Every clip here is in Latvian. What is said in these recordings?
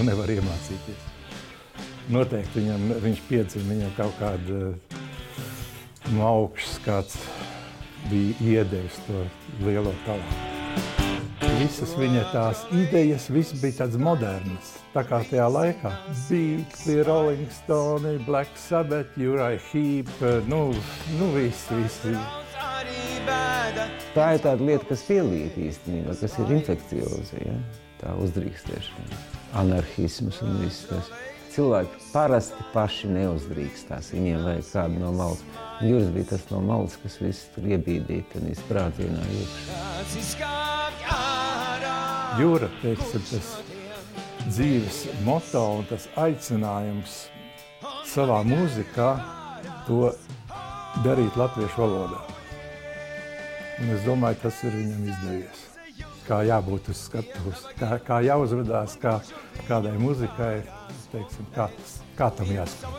to nevar iemācīties. Noteikti viņam, viņš piedzima viņam kaut kāda no augšas kāds bija iedevis to lielo talantu. Visas viņa tās idejas, viss bija tāds moderns. Tā kā tajā laikā bija Rolling Stone, Black Sabbath, Uriah Heep, nu, nu viss, viss. Tā ir tāda lieta, kas pielīp īstenībā, kas ir infekcioza, ja? tā uzdrīkstēšana, anarhisms un viss tas. Cilvēki parasti paši neuzdrīkstās, viņiem vajag kādu no malas. Juris bija tas no malas, kas viss tur iebīdīja, tad izprādzienā iekšā. Jūra, teiksim, tas dzīves moto un tas aicinājums savā mūzikā to darīt latviešu valodā. Un es domāju, tas ir viņam izdevies. Kā jābūt uz skatuves, kā, kā jāuzvedās, kā kādai muzikai, teiksim, kā, kā tam jāskan.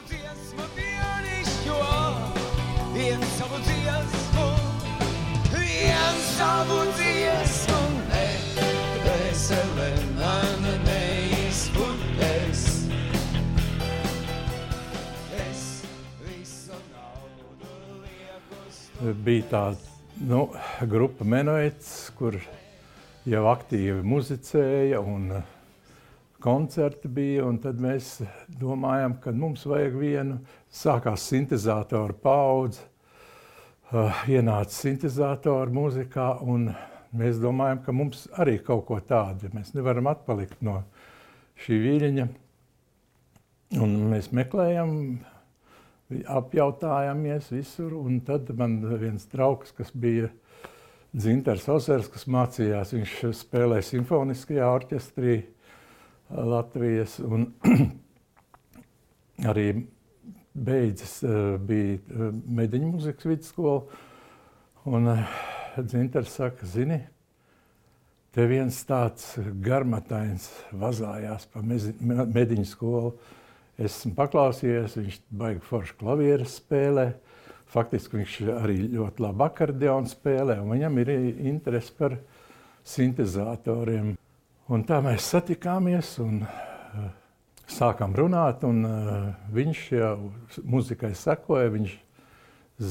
Bija tā nu, grupa Menoets, kur jau aktīvi muzicēja un koncerti bija, un tad mēs domājam, ka mums vajag vienu, sākās sintezātoru paudze, uh, ienāca sintezātoru mūzikā, un mēs domājam, ka mums arī kaut ko tādu, mēs nevaram atpalikt no šī viļņa, un mēs meklējam, apjautājāmies visur, un tad man viens draugs, kas bija Dzinters Osers, kas mācījās, viņš spēlēja simfoniskajā orķestrī, Latvijas un arī beidzis uh, bija uh, mediņu muzikas vidusskola. Un uh, Dzinters saka, zini, te viens tāds garmatains vazājās pa mediņu skolu. Esmu paklausījies, viņš baigi forši klavieres spēlē. Faktiski viņš arī ļoti labi akordeonu spēlē, un viņam ir interesi par sintezatoriem. Un tā mēs satikāmies un uh, sākām runāt. Un, uh, viņš jau muzikai sekoja. Viņš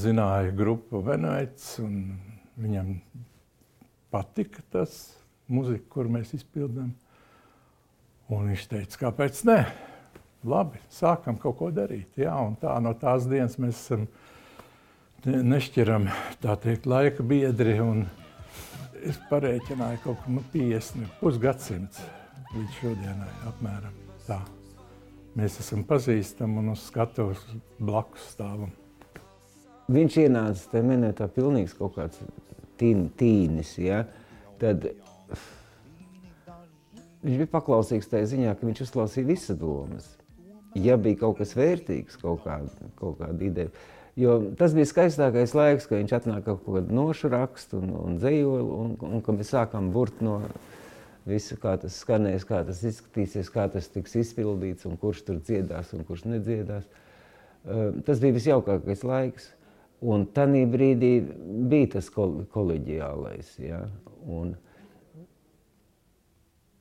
zināja grupu Veneits. Viņam patika tas muzika, kur mēs izpildām. Un viņš teica, kāpēc ne? Labi, sākam kaut ko darīt. Jā, tā, no tās dienas mēs esam nešķiram teikt, laika biedri. Es parēķināju kaut ko nu, 50, pusgadsimts līdz šodienai apmēram tā. Mēs esam pazīstami un uz skatuves blakus stāvam. Viņš ienāca te minētā pilnīgs kaut kāds tīn, tīnis, ja? tad viņš bija paklausīgs tajā ziņā, ka viņš uzklausīja visa domas. Ja bija kaut kas vērtīgs, kaut kāda, kaut kāda ideja, Jo tas bija skaistākais laiks, kad viņš atnāca kaut kādu nošu rakstu un, un dzējoli, un, un kad mēs sākām burt no visu, kā tas skanēs, kā tas izskatīsies, kā tas tiks izpildīts, un kurš tur dziedās un kurš nedziedās. Tas bija visjaukākais laiks. Un tajā brīdī bija tas kol koleģiālais. Ja? Un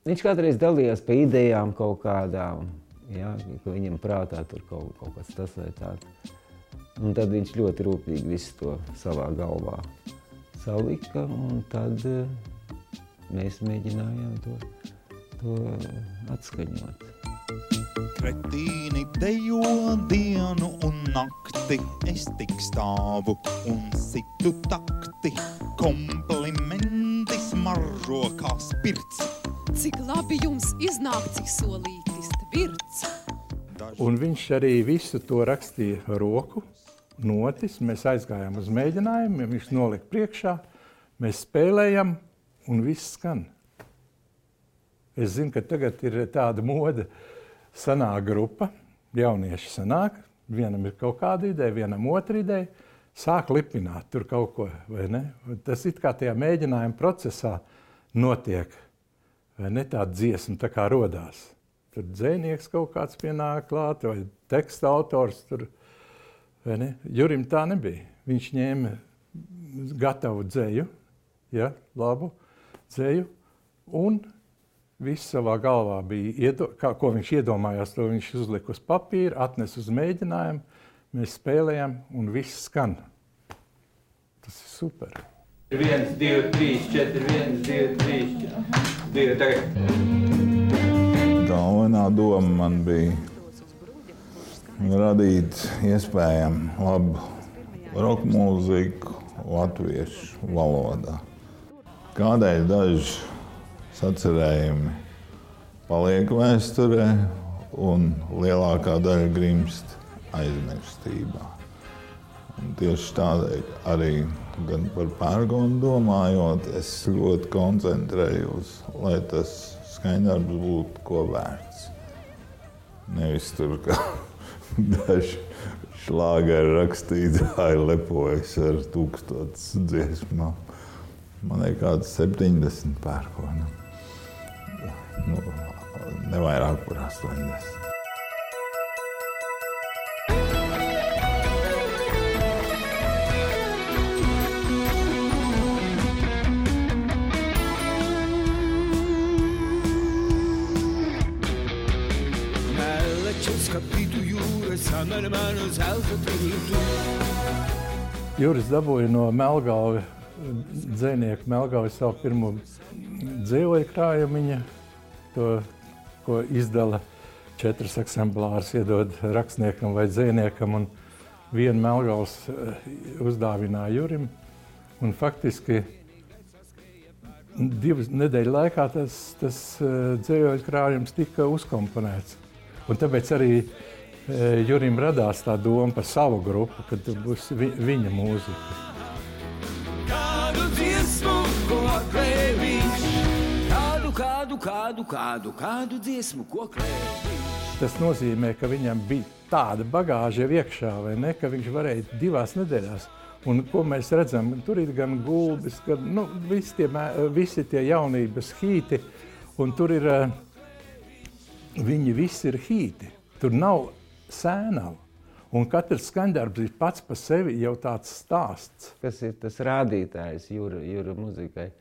viņš kādreiz dalījās par idejām kaut kādām, ja? ka viņam prātā tur kaut, kaut kas tas vai tāds. Un tad viņš ļoti rūpīgi visu to savā galvā salika, un tad eh, mēs mēģinājām to, to atskaņot. Kretīni dejo dienu un nakti, es tik stāvu un situ takti, komplimenti smaržo kā spirts. Cik labi jums iznāk, cik solītis virts. Un viņš arī visu to rakstīja roku, notis. Mēs aizgājām uz mēģinājumu, viņš nolika priekšā, mēs spēlējam un viss skan. Es zinu, ka tagad ir tāda mode, sanāk grupa, jaunieši sanāk, vienam ir kaut kāda ideja, vienam otra ideja, sāk lipināt tur kaut ko, vai ne? Tas it kā tajā mēģinājuma procesā notiek, vai ne tāda dziesma tā kā rodās. Tur dzēnieks kaut kāds pienāk klāt, vai teksta autors tur Jurim tā nebija. Viņš ņēma gatavu dzēju, ja, labu dzēju, un viss savā galvā bija, iedo, kā, ko viņš iedomājās, to viņš uzlika uz papīra, atnesa uz mēģinājumu, mēs spēlējam un viss skan. Tas ir super. 1, 2, 3, 4, 1, 2, 3, 2, tagad. Galvenā doma man bija radīt iespējami labu roka mūziku latviešu valodā. Kādēļ daži sacerējumi paliek vēsturē, un lielākā daļa grimst aizmirstībā. Un tieši tādēļ arī gan par pērgonu domājot, es ļoti koncentrējos, lai tas skaņdarbs būtu ko vērts. Nevis tur kā daži šlāgeri rakstītāji lepojas ar tūkstotis dziesmām. Man ir kāds 70 pērkona. Nu, nevairāk par 80. Juris dabūja no Melngājas dzinieku Melngājas savu pirmo dzīvoju krājumu. To, ko izdala četras eksemplārus, iedod rakstniekam vai dziniekam. Vienu Melngājas uzdāvināja Jurim. Un faktiski divas nedēļu laikā tas, tas dzīvoju krājums tika uzkomponēts. Un tāpēc arī Jurim radās tā doma par savu grupu, kad būs vi, viņa mūzika. Kādu dziesmu, ko klēviņš, kādu, kādu, kādu, kādu, kādu dziesmu, ko klēviņš. Tas nozīmē, ka viņam bija tāda bagāža jau iekšā, vai ne, ka viņš varēja divās nedēļās. Un, ko mēs redzam, tur ir gan gulbis, gan nu, visi, tie, visi tie jaunības hīti, un tur ir, eh, viņi visi ir hīti. Tur nav sēnavu. Un katrs skandarbs ir pats par sevi jau tāds stāsts. Kas ir tas rādītājs jūra, jūra muzikai?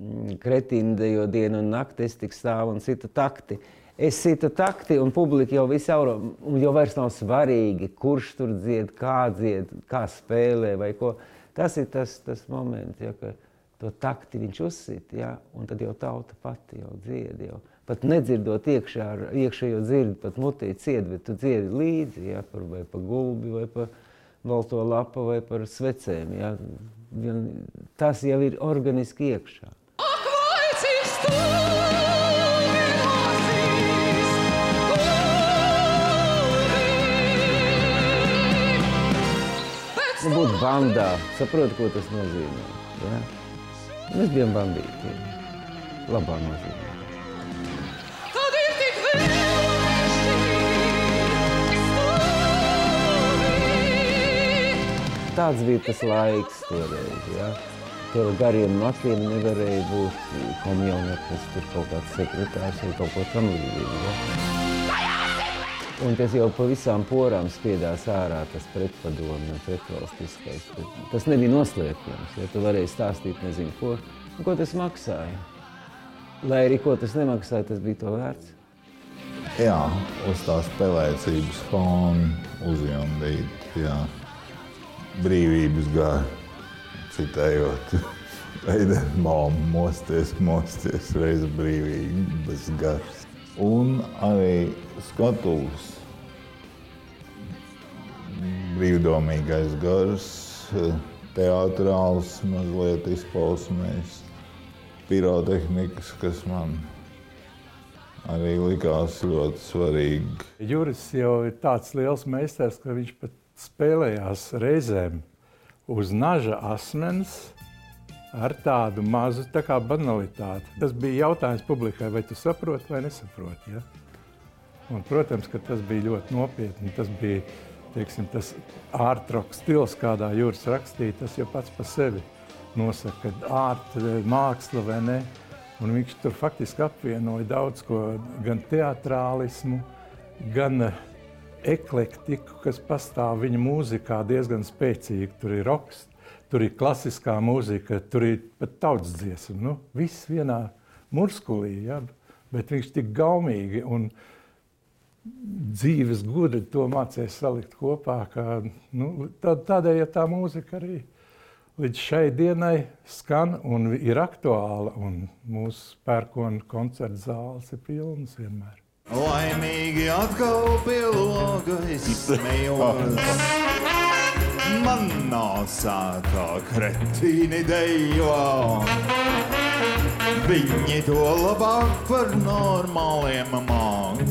Mm, Kretīna dejo dienu un nakti, es tik stāvu un citu takti. Es citu takti, un publika jau visu eiro, un jau vairs nav svarīgi, kurš tur dzied, kā dzied, kā spēlē vai ko. Tas ir tas, tas moments, ja, ka to takti viņš uzsit, ja, un tad jau tauta pati jau dzied. Jau. Pat nedzirdot iekšā, iekšējo dzirdi, pat mutī cied, bet tu dziedi līdzi, ja, par, vai pa gulbi, vai pa balto lapu, vai par svecēm. Vien- Tas jau ir organiski iekšā. Ak, vai cik stūri nosīs Nu, būt bandā, saproti, ko tas nozīmē. Ja? Mēs bijām bandīti. Labā nozīmē. Tāds bija tas laiks toreiz. Ja? Tev gariem matiem nevarēja būt komjaunietis, tur kaut kāds sekretārs vai kaut ko tam līdzīgu. Ja? Un tas jau pa visām porām spiedās ārā, tas pretpadomu un pretvalstiskais. Tas nebija noslēpjams, ja tu varēji stāstīt nezinu ko, un ko tas maksāja. Lai arī ko tas nemaksāja, tas bija to vērts. Jā, uz tās spēlēcības fona uzjundīt, jā, brīvības gāju, citējot. Eidenbaumu mosties, mosties, reiz brīvības gars. Un arī skatuves brīvdomīgais gars, teātrāls mazliet izpausmēs, pirotehnikas, kas man arī likās ļoti svarīgi. Juris jau ir tāds liels meistars, ka viņš pat spēlējās reizēm uz naža asmens ar tādu mazu tā kā banalitāti. Tas bija jautājums publikai, vai tu saproti vai nesaproti. Ja? Un, protams, ka tas bija ļoti nopietni. Tas bija teiksim, tas ārtroks stils, kādā jūras rakstīja, tas jau pats par sevi nosaka, ka ārta māksla vai ne. Un viņš tur faktiski apvienoja daudz ko, gan teātrālismu, gan eh, eklektiku, kas pastāv viņa mūzikā diezgan spēcīgi. Tur ir roks, tur ir klasiskā mūzika, tur ir pat tautas dziesma. Nu, viss vienā murskulī. Ja? bet viņš tik gaumīgi un dzīves gudri to mācīja salikt kopā. Ka, nu, tā, tādēļ ja tā mūzika arī līdz šai dienai skan un ir aktuāla. Mūsu pērkona koncerta zāles ir pilnas vienmēr. Laimīgi atkal pie logas smējos. Manā sākā kretīni dejo. Viņi to labāk par normāliem māk.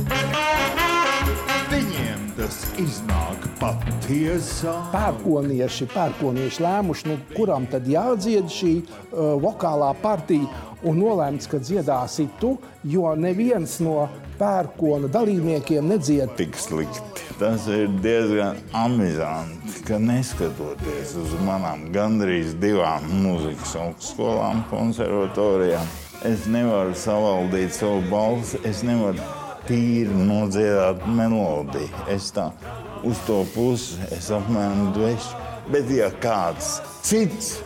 Viņiem tas iznāk patiesā. pērkonieši, pērkonieši lēmuši, nu, kuram tad jādzied šī uh, vokālā partija. Un nolēmts, ka dziedāsi tu, jo neviens no pērkona dalībniekiem nedzied. Tik slikti. Tas ir diezgan amizanti, ka neskatoties uz manām gandrīz divām mūzikas augstskolām, konservatorijām, es nevaru savaldīt savu balsi, es nevaru tīri nodziedāt melodiju. Es tā uz to pusi, es apmēram dvešu. Bet ja kāds cits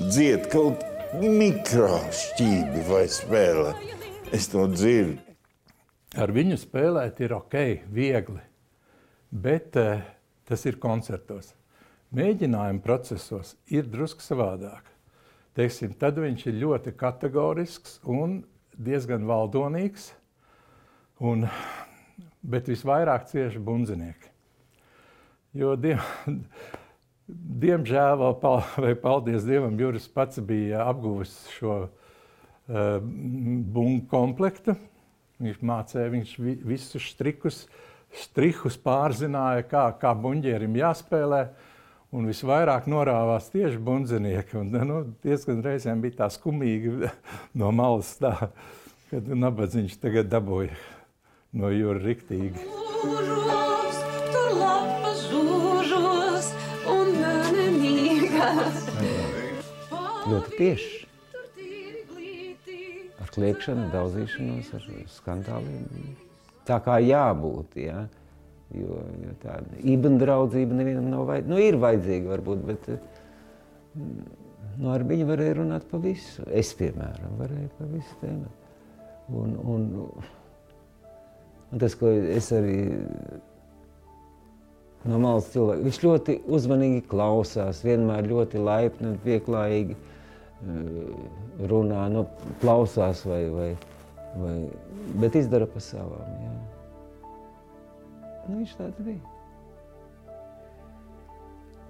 dzied kaut mikro šķībi vai spēlē, es to dzirdu. Ar viņu spēlēt ir ok, viegli, bet eh, tas ir koncertos. Mēģinājuma procesos ir drusku savādāk. Teiksim, tad viņš ir ļoti kategorisks un diezgan valdonīgs, un, bet visvairāk cieši bundzinieki. Jo, diem, diemžēl, vai paldies Dievam, Juris pats bija apguvis šo uh, bungu komplektu. Viņš mācīja, viņš vi, visus strikus, strihus pārzināja, kā, kā buņģierim jāspēlē. Un visvairāk norāvās tieši bundzinieki. Un, nu, diezgan reizēm bija tā skumīgi no malas, tā, kad nabadzīgs tagad dabūja no jūras riktīgi. Žūžos, tur lapas žūžos un nemīgas. Ļoti tieši. Kliekšanu, daudzīšanos, ar skandāliem. Tā kā jābūt. Ja? Jo, jo tāda īstenībā draudzība nevienam nav vajadzīga. Nu, ir vajadzīga, varbūt, bet mm, nu, ar viņu varēja runāt par visu. Es, piemēram, varēju par visu tēmu. Un, un, un tas, ko es arī no malas cilvēku, viņš ļoti uzmanīgi klausās, vienmēr ļoti laipni un pieklājīgi runā, nu, klausās vai, vai, vai, bet izdara pa savām. Jā. Nu, viņš tāds bija.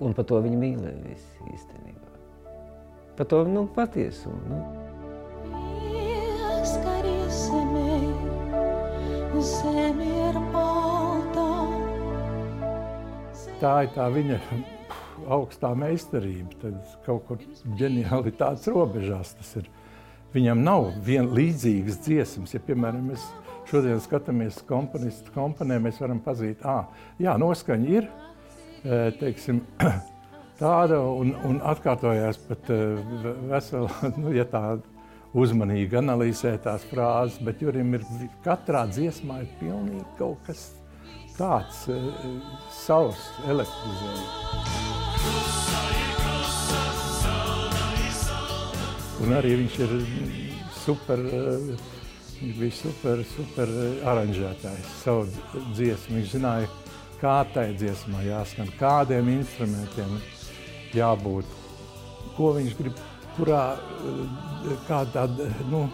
Un par to viņi mīlēja visi īstenībā. Par to nu, patiesumu. Nu. Zeme ir balta. Tā ir tā viņa augstā meistarība. Tad kaut kur ģenialitātes robežās tas ir. Viņam nav viena līdzīgas dziesmas. Ja, piemēram, mēs šodien skatāmies komponistu komponē, mēs varam pazīt, ah, jā, noskaņa ir, teiksim, tāda un, un atkārtojās pat vesela, nu, ja tā uzmanīgi analizē tās frāzes, bet Jurim ir katrā dziesmā ir pilnīgi kaut kas tāds savs elektrizējums. Un arī viņš ir super, eh, viņš bija super, super aranžētājs. Savu dziesmu viņš zināja, kā tai dziesmā jāskan, kādiem instrumentiem jābūt, ko viņš grib, kurā eh, kā tāda, nu,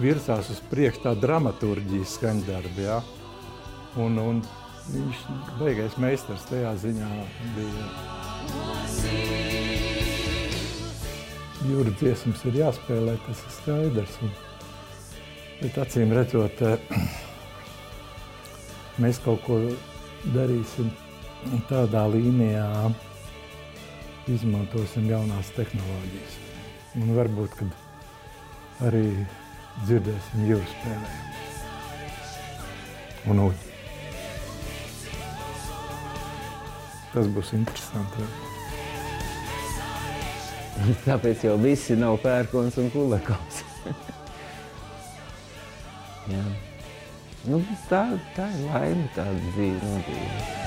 virsās uz priekšu tā dramaturģija skaņdarbi, jā. Un, un viņš beigais meistars tajā ziņā bija. Jūra dziesmas ir jāspēlē, tas ir skaidrs. Un, bet acīm redzot, eh, mēs kaut ko darīsim tādā līnijā, izmantosim jaunās tehnoloģijas. Un varbūt, kad arī dzirdēsim jūras spēlējumu. Un uģi. Tas būs interesanti. Tāpēc jau visi nav pērkons un kulakons. Nu, tā, tā ir laime, tāda dzīve. Nu, dzīve.